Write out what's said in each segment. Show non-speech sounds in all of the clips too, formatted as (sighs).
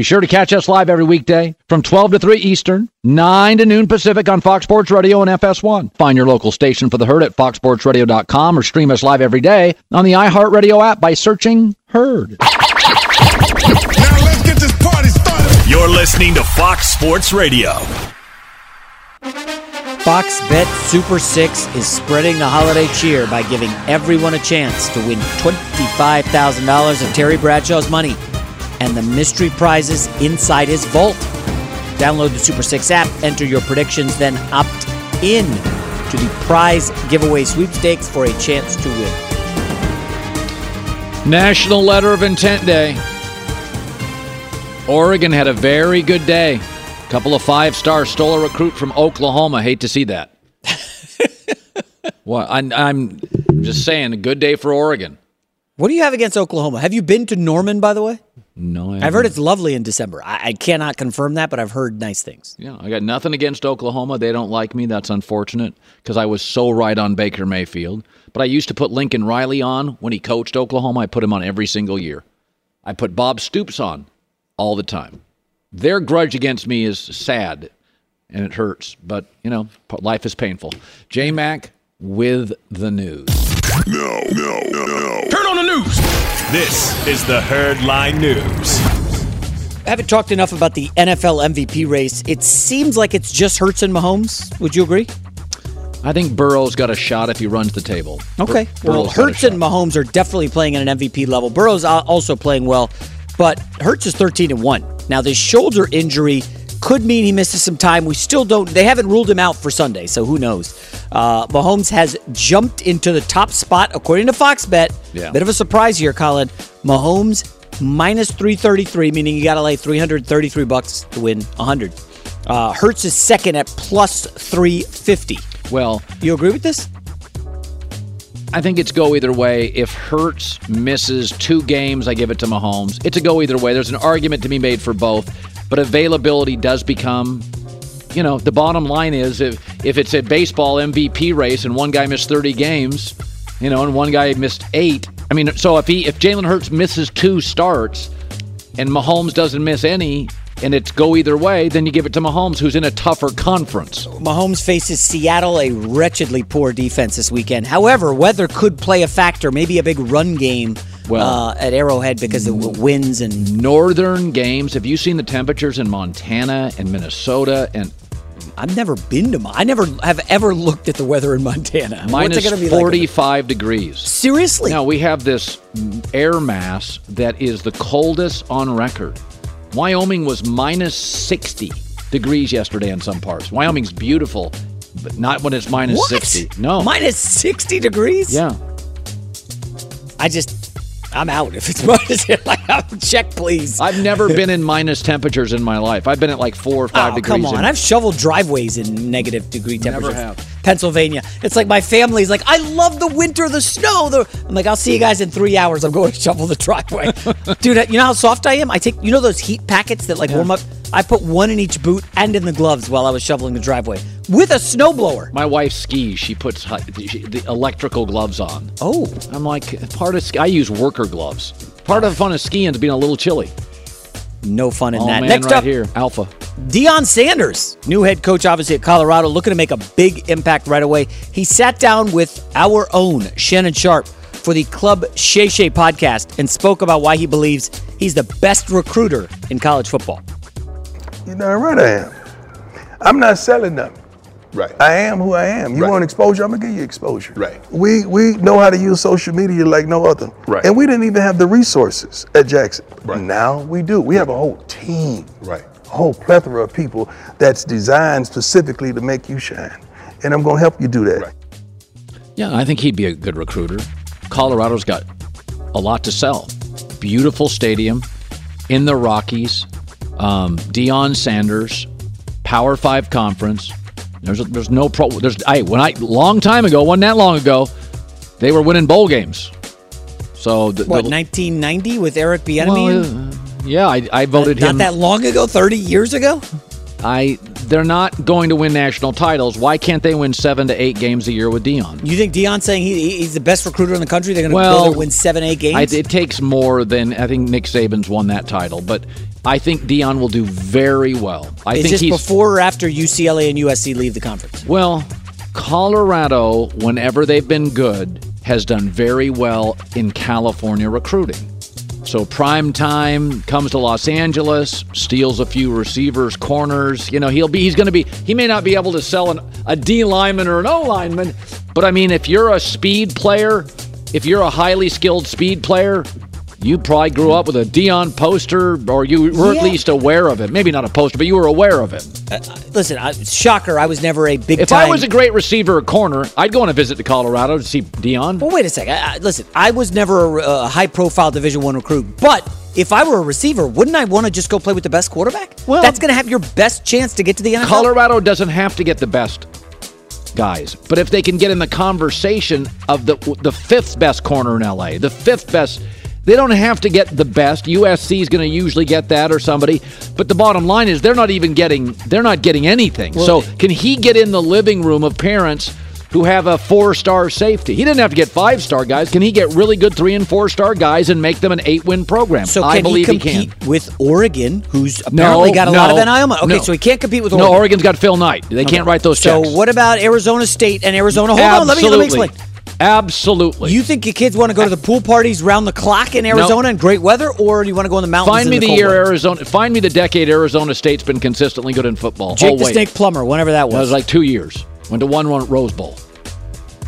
Be sure to catch us live every weekday from 12 to 3 Eastern, 9 to noon Pacific on Fox Sports Radio and FS1. Find your local station for the Herd at foxsportsradio.com or stream us live every day on the iHeartRadio app by searching Herd. Now let's get this party started. You're listening to Fox Sports Radio. Fox Bet Super 6 is spreading the holiday cheer by giving everyone a chance to win $25,000 of Terry Bradshaw's money and the mystery prizes inside his vault. Download the Super 6 app, enter your predictions, then opt in to the prize giveaway sweepstakes for a chance to win. National Letter of Intent Day. Oregon had a very good day. A Couple of five stars stole a recruit from Oklahoma. Hate to see that. (laughs) well, I'm, I'm just saying, a good day for Oregon. What do you have against Oklahoma? Have you been to Norman, by the way? No, I I've heard it's lovely in December. I, I cannot confirm that, but I've heard nice things. Yeah, I got nothing against Oklahoma. They don't like me. That's unfortunate because I was so right on Baker Mayfield. But I used to put Lincoln Riley on when he coached Oklahoma. I put him on every single year. I put Bob Stoops on all the time. Their grudge against me is sad and it hurts, but you know, life is painful. J Mac with the news. No, no, no, no. Turn on the news. This is the Herd Line News. I haven't talked enough about the NFL MVP race. It seems like it's just Hurts and Mahomes. Would you agree? I think Burrow's got a shot if he runs the table. Okay. Bur- well, Burrow's got a Hurts and. Mahomes are definitely playing at an MVP level. Burrow's also playing well, but Hurts is 13 and 1. Now, this shoulder injury could mean he misses some time. We still don't, they haven't ruled him out for Sunday, so who knows? Uh, Mahomes has jumped into the top spot, according to Fox Bet. Yeah. Bit of a surprise here, Colin. Mahomes minus 333, meaning you got to lay 333 bucks to win 100. Uh, Hurts is second at plus 350. Well, You agree with this? I think it's go either way. If Hurts misses two games, I give it to Mahomes. It's a go either way. There's an argument to be made for both, but availability does become, you know, the bottom line is if if it's a baseball MVP race and one guy missed 30 games, you know, and one guy missed eight. I mean, so if he if Jalen Hurts misses two starts and Mahomes doesn't miss any, and it's go either way, then you give it to Mahomes, who's in a tougher conference. Mahomes faces Seattle, a wretchedly poor defense this weekend. However, weather could play a factor, maybe a big run game Well- uh, at Arrowhead because of the winds and Northern games. Have you seen the temperatures in Montana and Minnesota and I've never been to. Mon- I never have ever looked at the weather in Montana. minus What's it be like? 45 degrees? Seriously? Now we have this air mass that is the coldest on record. Wyoming was minus 60 degrees yesterday in some parts. Wyoming's beautiful, but not when it's minus What? 60. No. Minus 60 degrees? yeah. I just, I'm out. (laughs) If it's minus, like, (laughs) check, please. I've never (laughs) been in minus temperatures in my life. I've been at like four or oh, five oh, degrees. come on. in- I've shoveled driveways in negative degree temperatures. Never have. Pennsylvania. It's like my family's like, I love the winter, the snow. The... I'm like, I'll see you guys in three hours. I'm going to shovel the driveway. Dude, you know how soft I am? I take, you know those heat packets that like warm up? I put one in each boot and in the gloves while I was shoveling the driveway with a snowblower. my wife skis. She puts hi- the the electrical gloves on. Oh, I'm like part of. ski- I use worker gloves. Part of the fun of skiing is being a little chilly. No fun in Oh that. man, Next right up, here, Alpha. Deion Sanders, new head coach, obviously at Colorado, looking to make a big impact right away. He sat down with our own Shannon Sharpe for the Club Shay Shay podcast and spoke about why he believes he's the best recruiter in college football. You darn right I am. I'm not selling them. Right. I am who I am. You Right. want exposure? I'm gonna give you exposure. Right. We we know how to use social media like no other. Right. And we didn't even have the resources at Jackson. Right. Now we do. We have a whole team. Right. A whole plethora of people that's designed specifically to make you shine. And I'm gonna help you do that. Right. Yeah, I think he'd be a good recruiter. Colorado's got a lot to sell. Beautiful stadium in the Rockies. Um, Deion Sanders, Power Five conference. There's there's no pro. There's I when I long time ago, wasn't that long ago, they were winning bowl games. So the, What, the- 1990 with Eric Bieniemy? well, uh, yeah, I, I voted Not him. Not that long ago, 30 years ago? I they're not going to win national titles. Why can't they win seven to eight games a year with Deion? You think Deion saying he, he's the best recruiter in the country? They're going to Well, win seven, eight games? I, it takes more than I think Nick Saban's won that title, but I think Deion will do very well. I Is think this he's before or after UCLA and USC leave the conference? well. Colorado, whenever they've been good, has done very well in California recruiting. So prime time comes to Los Angeles, steals a few receivers, corners. You know, he'll be he's going to be he may not be able to sell an, a D lineman or an O lineman, but I mean, if you're a speed player, if you're a highly skilled speed player, you probably grew up with a Deion poster, or you were Yeah. at least aware of it. Maybe not a poster, but you were aware of it. Uh, listen, I, shocker, I was never a big If time. I was a great receiver or corner, I'd go on a visit to Colorado to see Deion. Well, wait a second. I, I, listen, I was never a, a high-profile Division One recruit, but if I were a receiver, wouldn't I want to just go play with the best quarterback? Well- that's going to have your best chance to get to the NFL. Colorado doesn't have to get the best guys, but if they can get in the conversation of the the fifth best corner in LA, the fifth best, they don't have to get the best. USC is going to usually get that or somebody, but the bottom line is they're not even getting they're not getting anything. so can he get in the living room of parents? Who have a four star safety? He didn't have to get five star guys. Can he get really good three and four star guys and make them an eight win program? So can I believe he he, compete can. with Oregon, who's apparently got a lot of no, NIL money? Okay, no. so he can't compete with Oregon. No, Oregon's got Phil Knight. They can't write those checks. So what about Arizona State and Arizona? Hold on, let me let me Absolutely. explain. Absolutely. You think your kids want to go to the pool parties round the clock in Arizona in great weather, or do you want to go in the mountains? find in me the cold year weather? Arizona. Find me the decade Arizona State's been consistently good in football. Jake oh, the. Snake Plummer, whenever that was. That was like two years. Went to one run Rose Bowl.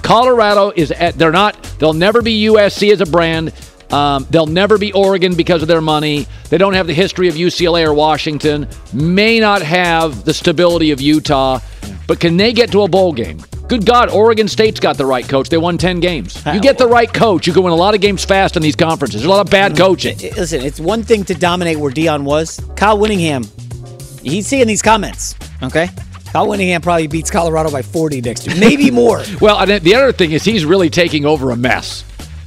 Colorado is at. They're not. They'll never be USC as a brand. Um, they'll never be Oregon because of their money. They don't have the history of UCLA or Washington. May not have the stability of Utah. But can they get to a bowl game? Good God, Oregon State's got the right coach. They won 10 games. You get the right coach, you can win a lot of games fast in these conferences. There's a lot of bad coaching. Listen, it's one thing to dominate where Deion was. Kyle Whittingham, he's seeing these comments. Okay, Kyle Whittingham probably beats Colorado by 40 next year, maybe (laughs) more. Well, and the other thing is he's really taking over a mess.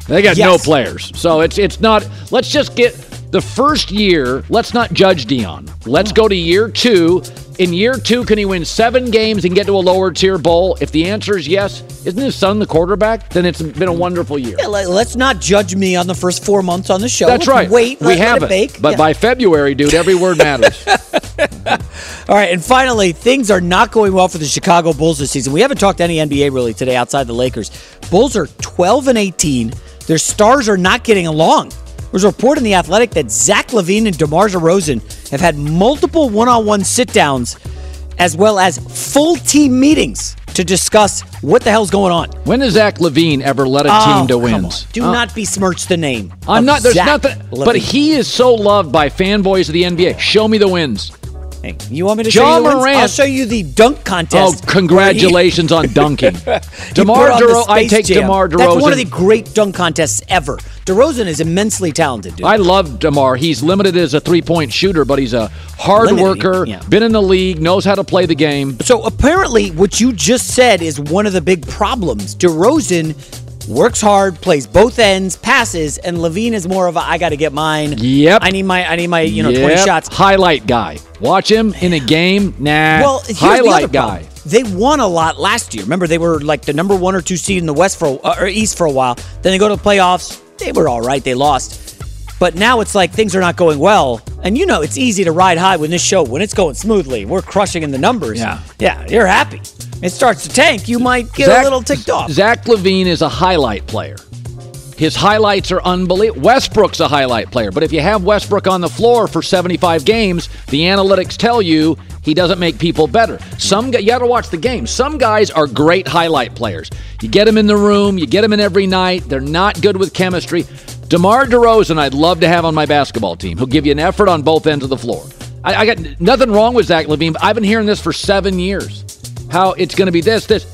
They got no players, so it's it's not. Let's just get the first year. Let's not judge Deion. Let's go to year two. In year two, can he win seven games and get to a lower tier bowl? If the answer is yes, isn't his son the quarterback? Then it's been a wonderful year. Yeah, let, us not judge me on the first four months on the show. That's right. Wait, we let, let haven't. bake. But Yeah. by February, dude, every word matters. (laughs) All right, and finally, things are not going well for the Chicago Bulls this season. We haven't talked any NBA really today outside the Lakers. Bulls are 12 and 18. Their stars are not getting along. There's a report in The Athletic that Zach LaVine and DeMar DeRozan have had multiple one-on-one sit-downs as well as full team meetings to discuss what the hell's going on. when has Zach LaVine ever led a Oh, team to wins? Do not besmirch the name. I'm not. There's Zach nothing. But he is so loved by fanboys of the NBA. Show me the wins. Hey, you want me to John show you the? Morant- I'll show you the dunk contest. Oh, congratulations on dunking. (laughs) DeMar DeRozan. I take Jam. DeMar DeRozan. That's one of the great dunk contests ever. DeRozan is immensely talented, dude. I love DeMar. He's limited as a three point shooter, but he's a hard Limited, worker, yeah. been in the league, knows how to play the game. so apparently, what you just said is one of the big problems. DeRozan works hard, plays both ends, passes, and LaVine is more of a I got to get mine. Yep. I need my I need my you know twenty shots. Highlight guy. Watch him in a game. Nah. Well, the highlight other guy. They won a lot last year. Remember, they were like the number one or two seed in the West for uh, or East for a while. Then they go to the playoffs. They were all right. They lost. But now it's like things are not going well. And you know, it's easy to ride high when this show, when it's going smoothly, we're crushing in the numbers. Yeah. Yeah, you're happy. It starts to tank, you might get a little ticked off. Zach LaVine is a highlight player. His highlights are unbelievable. Westbrook's a highlight player, but if you have Westbrook on the floor for 75 games, the analytics tell you he doesn't make people better. Some you got to watch the game. Some guys are great highlight players. You get them in the room, you get them in every night. They're not good with chemistry. DeMar DeRozan, I'd love to have on my basketball team. He'll give you an effort on both ends of the floor. I, I got nothing wrong with Zach LaVine, but I've been hearing this for seven years. How it's going to be this, this.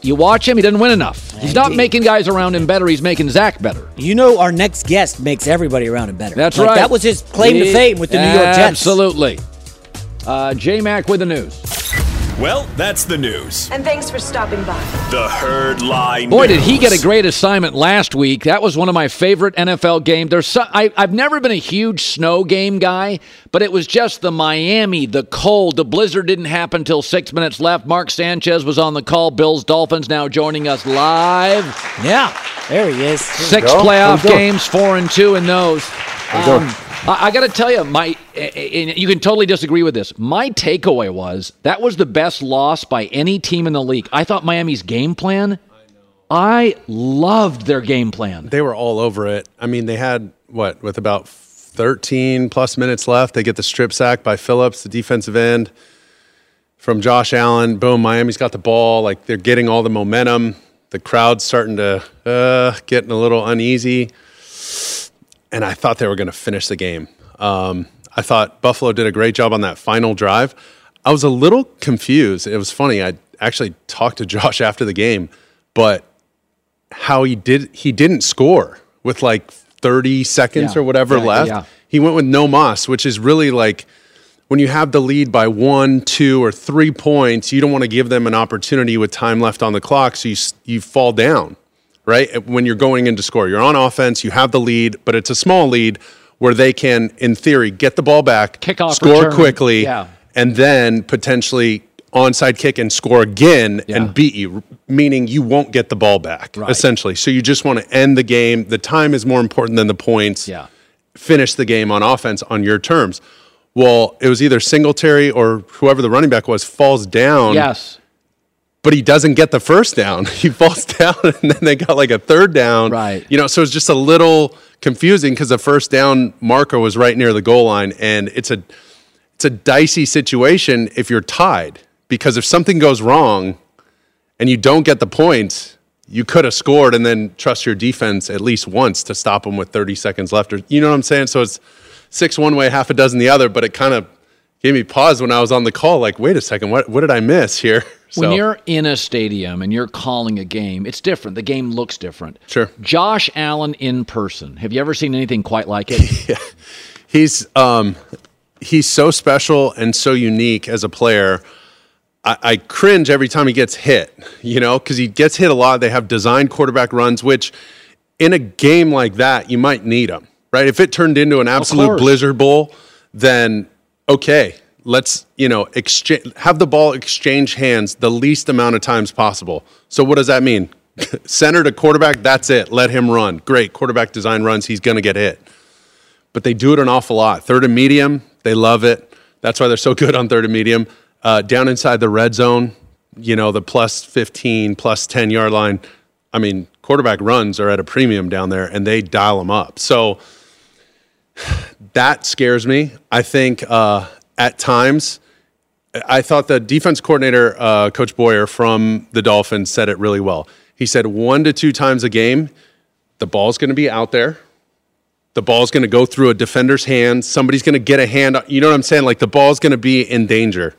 You watch him, he doesn't win enough. He's not making guys around him better. He's making Zach better. You know, our next guest makes everybody around him better. That's Like, right. That was his claim to fame with the New York Jets. Absolutely. Uh, J Mac with the news. Well, that's the news. And thanks for stopping by. The Herd Line Boy, did he get a great assignment last week. That was one of my favorite NFL games. There's so, I, I've never been a huge snow game guy, but it was just the Miami, the cold. The blizzard didn't happen until six minutes left. Mark Sanchez was on the call. Bills Dolphins now joining us live. Yeah, there he is. Six playoff There we go. games, four and two in those. Um, I, I got to tell you, my you can totally disagree with this. My takeaway was that was the best loss by any team in the league. I thought Miami's game plan. I loved their game plan. They were all over it. I mean, they had what with about 13 plus minutes left. They get the strip sack by Phillips, the defensive end, from Josh Allen. Boom, Miami's got the ball. Like they're getting all the momentum. The crowd's starting to uh, getting a little uneasy, and I thought they were going to finish the game. Um, I thought Buffalo did a great job on that final drive. I was a little confused. It was funny. I actually talked to (laughs) Josh after the game, but how he did he didn't score with like 30 seconds Yeah, or whatever exactly, left. yeah. He went with no moss, which is really like when you have the lead by one, two, or three points, you don't want to give them an opportunity with time left on the clock, so you you fall down, right? When you're going into score, you're on offense, you have the lead, but it's a small lead where they can, in theory, get the ball back, Kickoff score return, quickly, yeah. and then potentially onside kick and score again Yeah. and beat you, meaning you won't get the ball back, Right. essentially. So you just want to end the game. The time is more important than the points. Yeah. Finish the game on offense on your terms. Well, it was either Singletary or whoever the running back was falls down, Yes. But he doesn't get the first down. (laughs) He falls (laughs) down and then they got like a third down. Right. You know, so it's just a little confusing because the first down marker was right near the goal line and it's a it's a dicey situation if you're tied because if something goes wrong and you don't get the points, you could have scored and then trust your defense at least once to stop them with 30 seconds left. Or you know what I'm saying? So it's six one way, half a dozen the other. But it kind of gave me pause when I was on the call. Like, wait a second, what what did I miss here? (laughs) When you're in a stadium and you're calling a game, it's different. The game looks different. Sure. Josh Allen in person. Have you ever seen anything quite like it? (laughs) he's um he's so special and so unique as a player. I, I cringe every time he gets hit, you know, because he gets hit a lot. They have designed quarterback runs, which in a game like that, you might need them, right? If it turned into an absolute blizzard bowl, then okay, let's you know exchange have the ball exchange hands the least amount of times possible. So what does that mean? (laughs) Center to quarterback, that's it. Let him run. Great quarterback design runs. He's going to get hit but they do it an awful lot. Third and medium, they love it. That's why they're so (laughs) good on third and medium. Uh, down inside the red zone, you know, the plus 15, plus 10 yard line. I mean, quarterback runs are at a premium down there and they dial them up. So (sighs) that scares me. I think uh, at times, I thought the defense coordinator, uh, Coach Boyer from the Dolphins, said it really well. He said one to two times a game, the ball's going to be out there the ball's going to go through a defender's hand. Somebody's going to get a hand. You know what I'm saying? Like the ball's going to be in danger.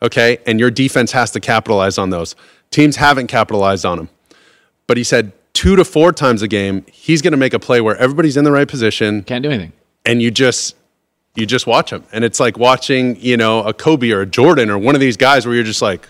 Okay. And your defense has to capitalize on those. Teams haven't capitalized on them. But he said two to four times a game, he's going to make a play where everybody's in the right position Can't do anything. and you just you just watch them. And it's like watching, you know, a Kobe or a Jordan or one of these guys where you're just like,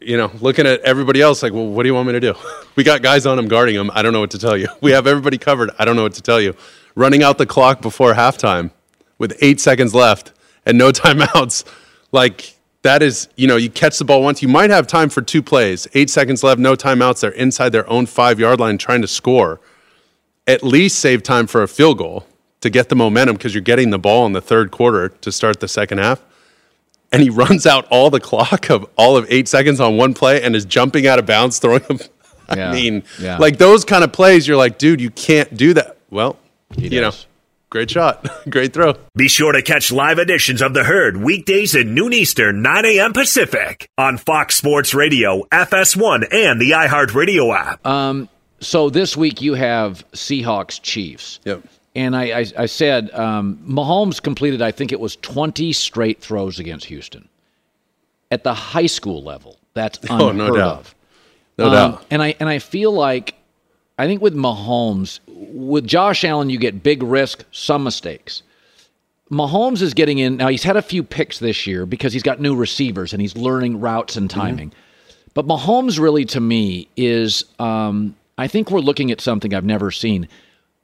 you know, looking at everybody else like, well, what do you want me to do? (laughs) We got guys on them guarding them. I don't know what to tell you. (laughs) We have everybody covered. I don't know what to tell you. Running out the clock before halftime with eight seconds left and no (laughs) timeouts. Like that is, you know, you catch the ball once. You might have time for two plays. Eight seconds left, no timeouts. They're inside their own five yard line trying to score. at least save time for a field goal to get the momentum because you're getting the ball in the third quarter to start the second half. And he (laughs) runs out all the clock of all of eight seconds on one play and is jumping out of bounds, throwing them. (laughs) Yeah, I mean, yeah. like those kind of plays, you're like, dude, you can't do that. Well, you know, great shot, (laughs) great throw. Be sure to catch live editions of The Herd weekdays at noon Eastern, 9 a.m. Pacific on Fox Sports Radio, FS1, and the iHeartRadio app. Um, so this week you have Seahawks Chiefs. Yep. And I, I, I said um, Mahomes completed, I think it was 20 straight throws against Houston. At the high school level, that's unheard (laughs) Oh, no doubt. of. No Um, doubt. And I and I feel like I think with Mahomes, with Josh Allen, you get big risk, some mistakes. Mahomes is getting in now. He's had a few picks this year because he's got new receivers and he's learning routes and timing. But Mahomes really, to me, is um, I think we're looking at something I've never seen.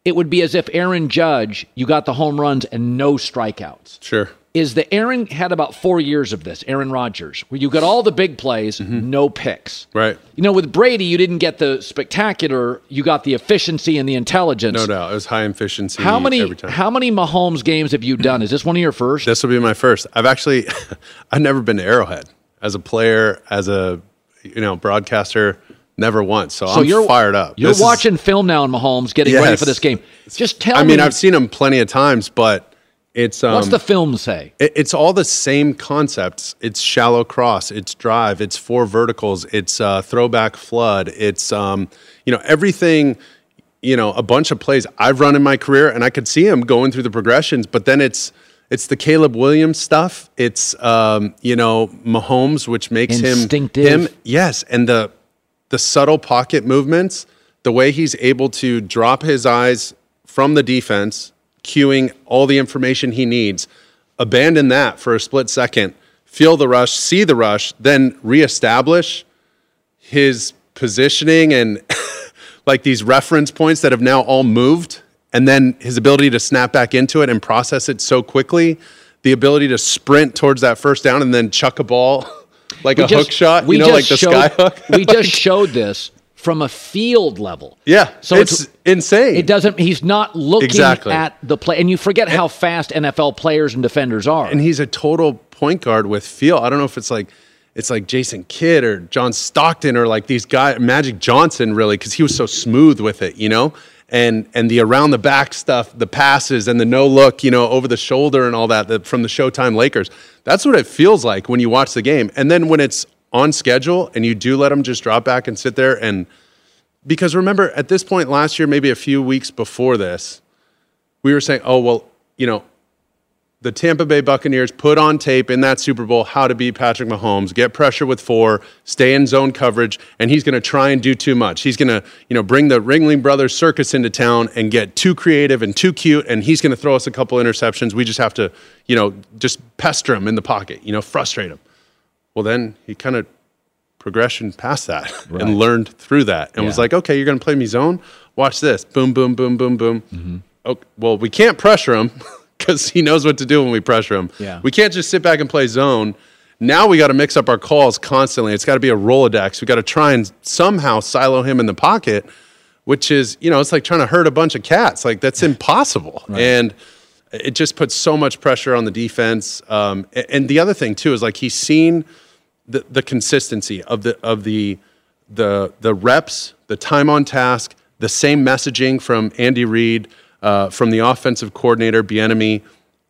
It would be as if Aaron Judge, you got the home runs and no strikeouts Sure. is that Aaron had about four years of this, Aaron Rodgers, where you got all the big plays, mm-hmm. no picks. Right. You know, with Brady, you didn't get the spectacular, you got the efficiency and the intelligence. No doubt. It was high efficiency How many every time. how many Mahomes games have you done? Is this one of your first? This will be my first. I've actually, (laughs) I've never been to Arrowhead as a player, as a you know broadcaster, never once. So, so I'm you're fired up. You're This is- watching film now in Mahomes, getting ready for this game. Just tell I me, I mean, I've seen him plenty of times, but it's um, what's the film say? it- it's all the same concepts. It's shallow cross, it's drive, it's four verticals, it's uh, throwback flood, it's um, you know everything. You know, a bunch of plays I've run in my career, and I could see him going through the progressions. But then it's it's the Caleb Williams stuff. It's um, you know Mahomes, which makes him him. Yes, and the the subtle pocket movements, the way he's able to drop his eyes from the defense, cueing all the information he needs, abandon that for a split second, feel the rush, see the rush, then reestablish his positioning and (laughs) like these reference points that have now all moved, and then his ability to snap back into it and process it so quickly, the ability to sprint towards that first down and then chuck a ball (laughs) like We a just- hook shot, you know, like the showed- sky hook. (laughs) we just showed this from a field level. yeah, So so it's, it's- insane. It doesn't. He's not looking Exactly. at the play, and you forget how fast NFL players and defenders are. and he's a total point guard with feel. I don't know if it's like it's like Jason Kidd or John Stockton or like these guys, Magic Johnson, really, because he was so smooth with it, you know. And and the around the back stuff, the passes and the no look, you know, over the shoulder and all that, that from the Showtime Lakers. That's what it feels like when you watch the game. And then when it's on schedule and you do let them just drop back and sit there and because remember at this point last year, maybe a few weeks before this, we were saying, oh well, you know, the Tampa Bay Buccaneers put on tape in that Super Bowl how to beat Patrick Mahomes, get pressure with four, stay in zone coverage, and he's going to try and do too much. He's going to, you know, bring the Ringling Brothers circus into town and get too creative and too cute, and he's going to throw us a couple interceptions. We just have to, you know, just pester him in the pocket, you know, frustrate him. Well, then he kind of progression past that (laughs) and learned through that and was like, okay, you're going to play me zone. Watch this. Boom, boom, boom, boom, boom. Okay, well, we can't pressure him (laughs) (laughs) because he knows what to do when we pressure him. Yeah. We can't just sit back and play zone. Now we got to mix up our calls constantly. It's got to be a Rolodex. We got to try and somehow silo him in the pocket, which is, you know, it's like trying to herd a bunch of cats. Like that's impossible. And it just puts so much pressure on the defense. Um, and the other thing too is like he's seen the, the consistency of the of the the the reps, the time on task, the same messaging from Andy Reid, uh, from the offensive coordinator Bieniemy.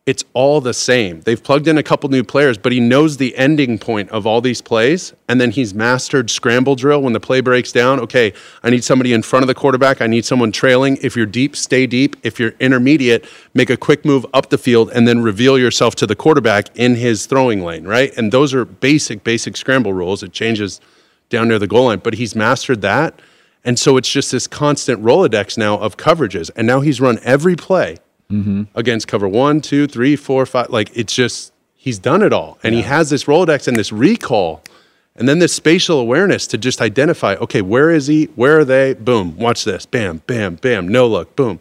It's all the same. They've plugged in a couple new players, but he knows the ending point of all these plays, and then he's mastered scramble drill when the play breaks down. Okay, I need somebody in front of the quarterback. I need someone trailing. If you're deep, stay deep. If you're intermediate, make a quick move up the field and then reveal yourself to the quarterback in his throwing lane, right? And those are basic, basic scramble rules. It changes down near the goal line, but he's mastered that. And so it's just this constant Rolodex now of coverages. And now he's run every play against cover one, two, three, four, five. Like it's just, he's done it all. And he has this Rolodex and this recall and then this spatial awareness to just identify okay, where is he? Where are they? Boom, watch this. Bam, bam, bam. No look, boom.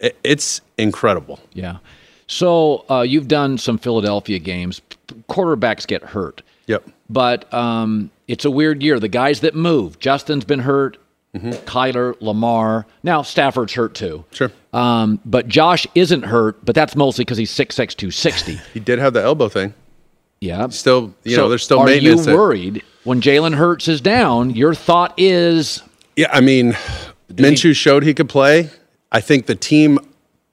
It- It's incredible. Yeah. So uh, you've done some Philadelphia games. Quarterbacks get hurt. Yep. But um, it's a weird year. The guys that move, Justin's been hurt. Kyler, Lamar. Now Stafford's hurt too. Sure. Um, but Josh isn't hurt, but that's mostly because he's 6'6", 260. (laughs) He did have the elbow thing. Yeah. Still, you So know, there's still are maintenance. you that- worried when Jalen Hurts is down? Your thought is Yeah, I mean, Minshew showed he could play. I think the team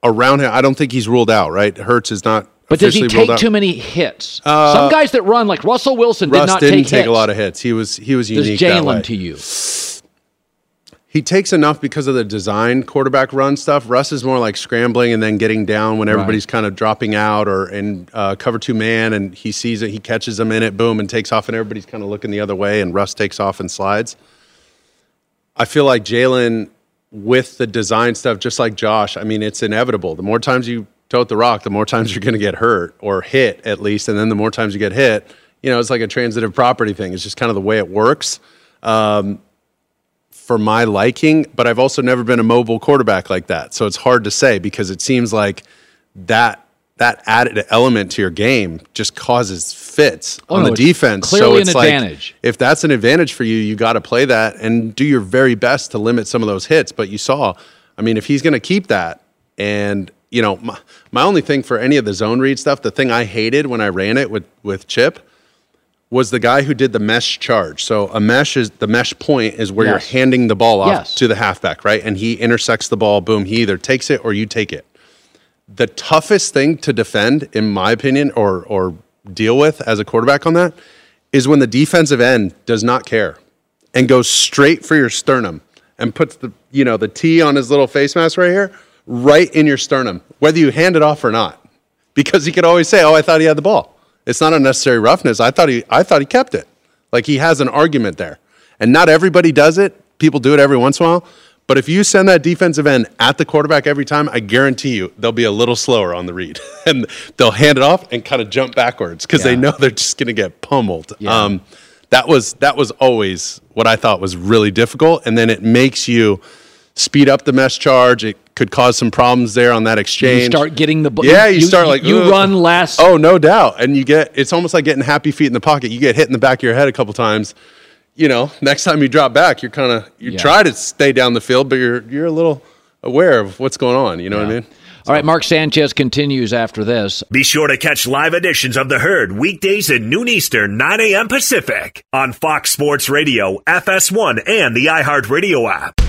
around him. I don't think he's ruled out. Right, Hurts is not. But does he take too many hits? Uh, Some guys that run, like Russell Wilson, did Russ not didn't take, take, a lot of hits. He was he was unique. Jalen to you? He takes enough because of the design quarterback run stuff. Russ is more like scrambling and then getting down when everybody's kind of dropping out or in uh, cover two man, and he sees it, he catches them in it, boom, and takes off, and everybody's kind of looking the other way, and Russ takes off and slides. I feel like Jalen with the design stuff, just like Josh. I mean, it's inevitable. The more times you tote the rock, the more times you're going to get hurt or hit at least, and then the more times you get hit, you know, it's like a transitive property thing. It's just kind of the way it works. Um, for my liking, but I've also never been a mobile quarterback like that. So it's hard to say because it seems like that that added element to your game just causes fits Oh, on no, the defense. clearly so an it's like, advantage. if that's an advantage for you, you got to play that and do your very best to limit some of those hits. But you saw, I mean, if he's going to keep that, and you know, my, my only thing for any of the zone read stuff, the thing I hated when I ran it with with Chip was the guy who did the mesh charge. So a mesh is the mesh point is where Yes. you're handing the ball off Yes. to the halfback, right? And he intersects the ball, boom, he either takes it or you take it. The toughest thing to defend, in my opinion, or or deal with as a quarterback on that, is when the defensive end does not care and goes straight for your sternum and puts the you know the T on his little face mask right here, right in your sternum, whether you hand it off or not, because he could always say, "Oh, I thought he had the ball." It's not unnecessary roughness. I thought he I thought he kept it. Like he has an argument there, and not everybody does it. People do it every once in a while. But if you send that defensive end at the quarterback every time, I guarantee you they'll be a little slower on the read (laughs) and they'll hand it off and kind of jump backwards because they know they're just going to get pummeled. Yeah. Um, that was that was always what I thought was really difficult, and then it makes you speed up the mesh charge. It could cause some problems there on that exchange. You start getting the bu- yeah. You, you- start like you "Ugh." run less. Oh, no doubt, and you get it's almost like getting happy feet in the pocket. You get hit in the back of your head a couple times. You know, next time you drop back, you're kind of you Yeah. try to stay down the field, but you're you're a little aware of what's going on. You know what I mean? All right, Mark Sanchez continues after this. Be sure to catch live editions of The Herd weekdays at noon Eastern, 9 a.m. Pacific on Fox Sports Radio, FS1, and the iHeartRadio app.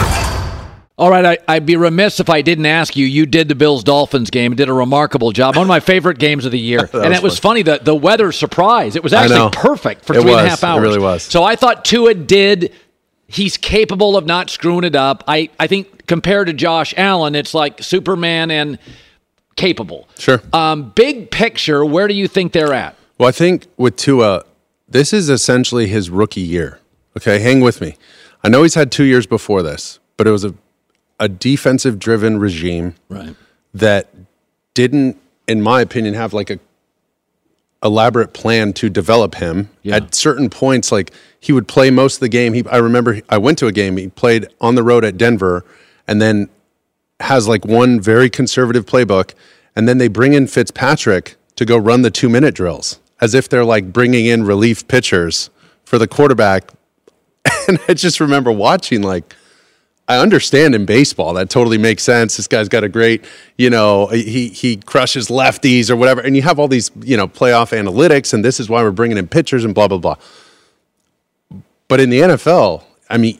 All right, I, I'd be remiss if I didn't ask you. You did the Bills Dolphins game, did a remarkable job. One of my favorite games of the year. (laughs) and was it was funny that the weather surprise. It was actually perfect for It three and a was. half It really was. So I thought Tua did. He's capable of not screwing it up. I, I think compared to Josh Allen, it's like Superman and capable. Sure. Um, big picture, where do you think they're at? Well, I think with Tua, this is essentially his rookie year. Okay, hang with me. I know he's had two years before this, but it was a, a defensive driven regime Right. that didn't, in my opinion, have like a elaborate plan to develop him. Yeah. At certain points, like he would play most of the game. He, I remember I went to a game. He played on the road at Denver, and then has like one very conservative playbook, and then they bring in Fitzpatrick to go run the two minute drills as if they're like bringing in relief pitchers for the quarterback. (laughs) And I just remember watching like. I understand in baseball that totally makes sense. This guy's got a great, you know, he he crushes lefties or whatever, and you have all these, you know, playoff analytics, and this is why we're bringing in pitchers and blah blah blah. But in the NFL, I mean,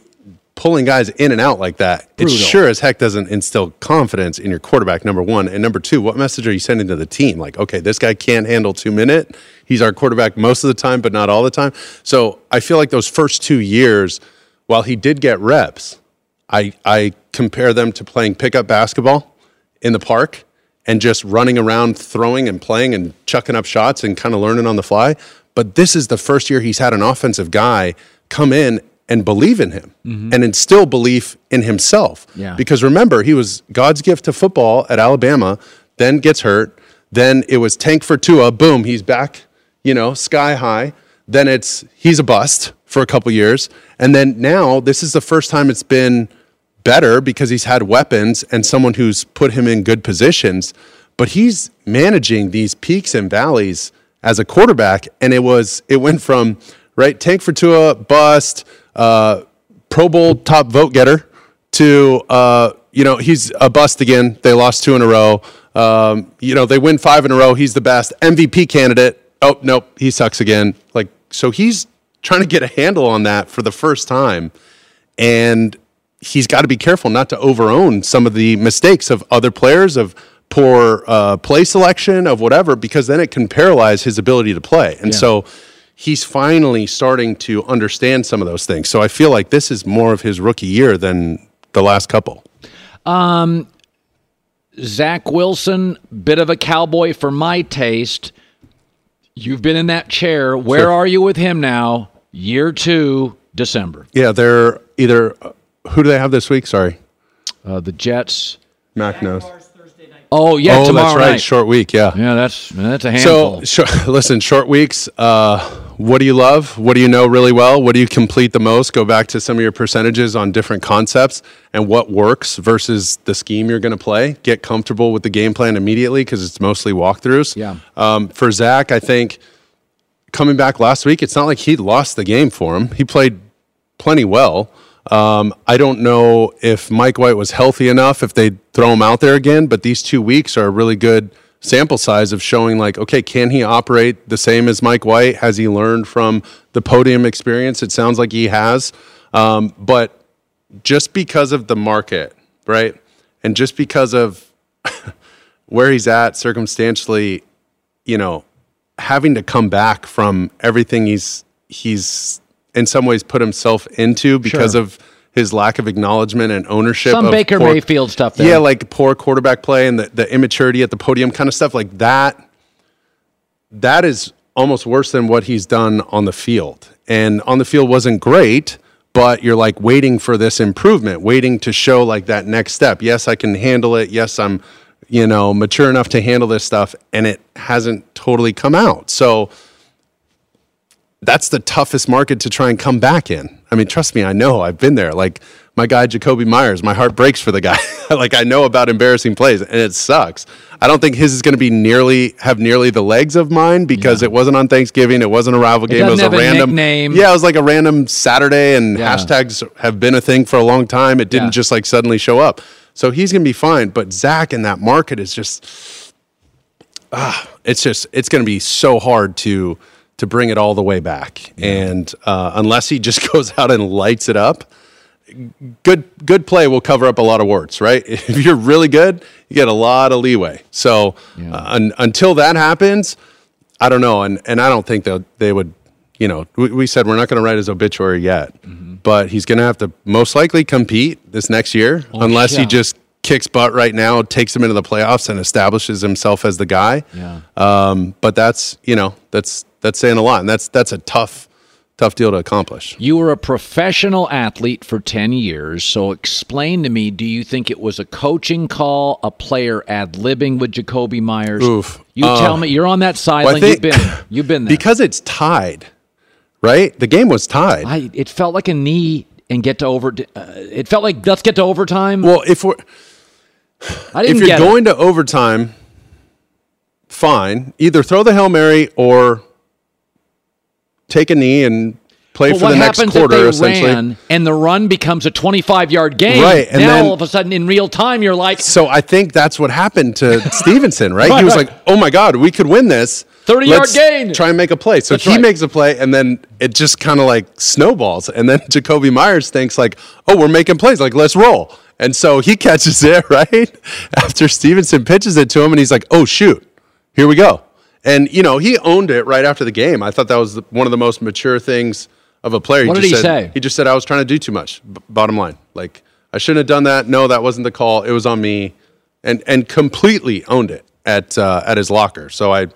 pulling guys in and out like that, it sure as heck doesn't instill confidence in your quarterback. Number one, and number two, what message are you sending to the team? Like, okay, this guy can't handle two minute. He's our quarterback most of the time, but not all the time. So I feel like those first two years, while he did get reps, I, I compare them to playing pickup basketball in the park and just running around throwing and playing and chucking up shots and kind of learning on the fly. But this is the first year he's had an offensive guy come in and believe in him mm-hmm. and instill belief in himself. Yeah. Because remember, he was God's gift to football at Alabama, then gets hurt. Then it was tank for Tua. Boom, he's back, you know, sky high. Then it's he's a bust for a couple years. And then now this is the first time it's been better because he's had weapons and someone who's put him in good positions. But he's managing these peaks and valleys as a quarterback. And it was it went from right tank for Tua, bust, uh, Pro Bowl top vote getter to uh, you know he's a bust again. They lost two in a row. Um, you know they win five in a row. He's the best MVP candidate. Oh nope, he sucks again. Like so he's trying to get a handle on that for the first time, and he's got to be careful not to overown some of the mistakes of other players of poor uh, play selection of whatever because then it can paralyze his ability to play. And Yeah. so he's finally starting to understand some of those things. So I feel like this is more of his rookie year than the last couple. Um, Zach Wilson, bit of a cowboy for my taste. You've been in that chair. Where Sure. are you with him now? Year two, December. Yeah, they're either uh, who do they have this week? Sorry, uh, the Jets. Mac knows. Oh yeah, oh, tomorrow that's right. night. Short week. Yeah. Yeah, that's that's a handful. So, sh- (laughs) listen, short weeks. Uh, what do you love? What do you know really well? What do you complete the most? Go back to some of your percentages on different concepts and what works versus the scheme you're going to play. Get comfortable with the game plan immediately because it's mostly walkthroughs. Yeah. Um, for Zach, I think coming back last week, it's not like he lost the game for him. He played plenty well. Um, I don't know if Mike White was healthy enough if they'd throw him out there again, but these two weeks are a really good sample size of showing like, okay, can he operate the same as Mike White? Has he learned from the podium experience? It sounds like he has. Um, but just because of the market, right? And just because of (laughs) where he's at circumstantially, you know, having to come back from everything he's he's in some ways put himself into because Sure. of his lack of acknowledgement and ownership. Some Baker poor- Mayfield stuff there. Yeah, like poor quarterback play and the, the immaturity at the podium kind of stuff like that. That is almost worse than what he's done on the field. And on the field wasn't great, but you're like waiting for this improvement, waiting to show like that next step. Yes, I can handle it. Yes, I'm, you know, mature enough to handle this stuff. And it hasn't totally come out. So that's the toughest market to try and come back in. I mean, trust me, I know. I've been there. Like my guy Jakobi Meyers, my heart breaks for the guy. (laughs) like I know about embarrassing plays, and it sucks. I don't think his is going to be nearly have nearly the legs of mine because it wasn't on Thanksgiving. It wasn't a rival game. It was a random nickname. Yeah, it was like a random Saturday, and Yeah. hashtags have been a thing for a long time. It didn't Yeah. just like suddenly show up. So he's going to be fine. But Zach in that market is just ah, it's just it's going to be so hard to to bring it all the way back. And uh, unless he just (laughs) goes out and lights it up, good good play will cover up a lot of warts, right? (laughs) If you're really good, you get a lot of leeway. So uh, un, until that happens, I don't know, and and I don't think that they would. You know, we, we said we're not going to write his obituary yet, but he's going to have to most likely compete this next year, unless yeah. he just kicks butt right now, takes him into the playoffs, and establishes himself as the guy. Yeah. Um, but that's you know that's that's saying a lot, and that's that's a tough tough deal to accomplish. You were a professional athlete for 10 years. So explain to me do you think it was a coaching call, a player ad libbing with Jakobi Meyers? Oof. You Uh, tell me. You're on that sideline. think- you've been you've been there. because it's tied, right? The game was tied. I, it felt like a knee and get to over. Uh, it felt like let's get to overtime. well, if we're (sighs) I if didn't you're get it. going to overtime, fine. Either throw the hail mary or take a knee and play for the next quarter. essentially, ran and the run becomes a 25 yard game Right, and now then- all of a sudden in real time you're like So I think that's what happened to (laughs) Stevenson, right? Right, he was right. like, "Oh my God, we could win this." 30 yard Let's gain." Try and make a play. So That's he right. makes a play, and then it just kind of like snowballs. And then (laughs) Jakobi Meyers thinks like, "Oh, we're making plays. Like, let's roll." And so he (laughs) catches it right after Stevenson pitches it to him, and he's like, "Oh shoot, here we go." And you know he owned it right after the game. I thought that was the- one of the most mature things of a player. What just did he said, say? He just said I was trying to do too much. B- bottom line, like I shouldn't have done that. No, that wasn't the call. It was on me, and and completely owned it at uh, at his locker. So I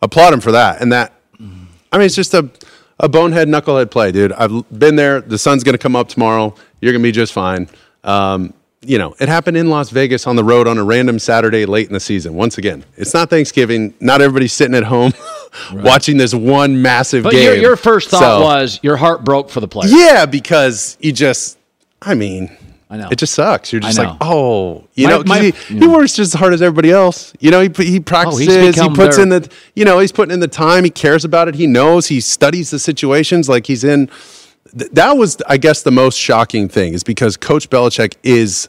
applaud him for that. And that, I mean, it's just a a bonehead knucklehead play, dude. I've been there. The sun's going to come up tomorrow. You're going to be just fine. Um, you know, it happened in Las Vegas on the road on a random Saturday late in the season. Once again, it's not Thanksgiving. Not everybody's sitting at home (laughs) right. watching this one massive but game. Your, your first thought so, was your heart broke for the player. Yeah, because you just, I mean, I know. It just sucks. You're just like, oh, you my, know, my, he, he, works just as hard as everybody else. You know, he, he oh, practices, oh, he puts their... in the, you know, he's putting in the time. He cares about it. He knows. He studies the situations like he's in that was, I guess, the most shocking thing is because Coach Belichick is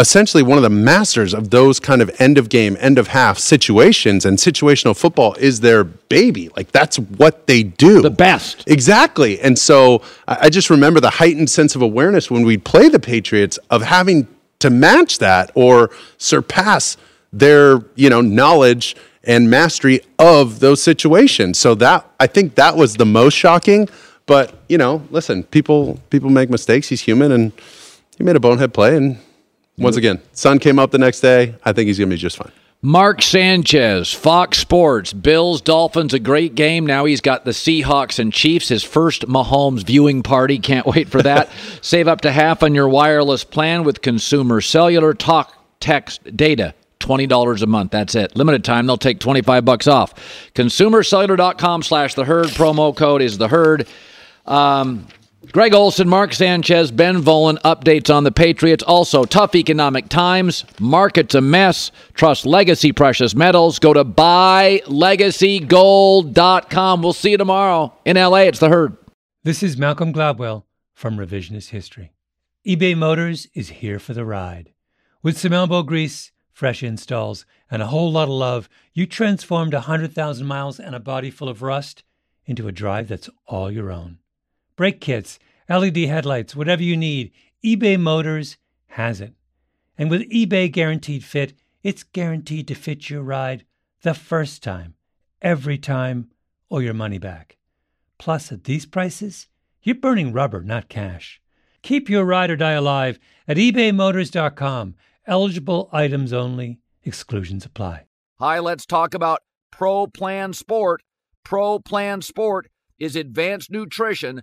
essentially one of the masters of those kind of end of game, end of half situations, and situational football is their baby. Like that's what they do. The best. Exactly. And so I just remember the heightened sense of awareness when we'd play the Patriots of having to match that or surpass their, you know, knowledge and mastery of those situations. So that I think that was the most shocking. But you know, listen, people people make mistakes. He's human, and he made a bonehead play. And once mm-hmm. again, sun came up the next day. I think he's going to be just fine. Mark Sanchez, Fox Sports, Bills, Dolphins, a great game. Now he's got the Seahawks and Chiefs, his first Mahomes viewing party. Can't wait for that. (laughs) Save up to half on your wireless plan with consumer cellular talk, text, data. $20 a month. That's it. Limited time, they'll take 25 bucks off. Consumercellular.com slash the herd. Promo code is the herd. Um, Greg Olsen, Mark Sanchez, Ben Volin, updates on the Patriots. Also, tough economic times. Market's a mess. Trust Legacy Precious Metals. Go to buylegacygold.com. We'll see you tomorrow in LA. It's the herd. This is Malcolm Gladwell from Revisionist History. eBay Motors is here for the ride. With some elbow grease, fresh installs, and a whole lot of love, you transformed 100,000 miles and a body full of rust into a drive that's all your own brake kits, LED headlights, whatever you need, eBay Motors has it. And with eBay Guaranteed Fit, it's guaranteed to fit your ride the first time, every time, or your money back. Plus, at these prices, you're burning rubber, not cash. Keep your ride or die alive at ebaymotors.com. Eligible items only, exclusions apply. Hi, let's talk about Pro Plan Sport. Pro Plan Sport is advanced nutrition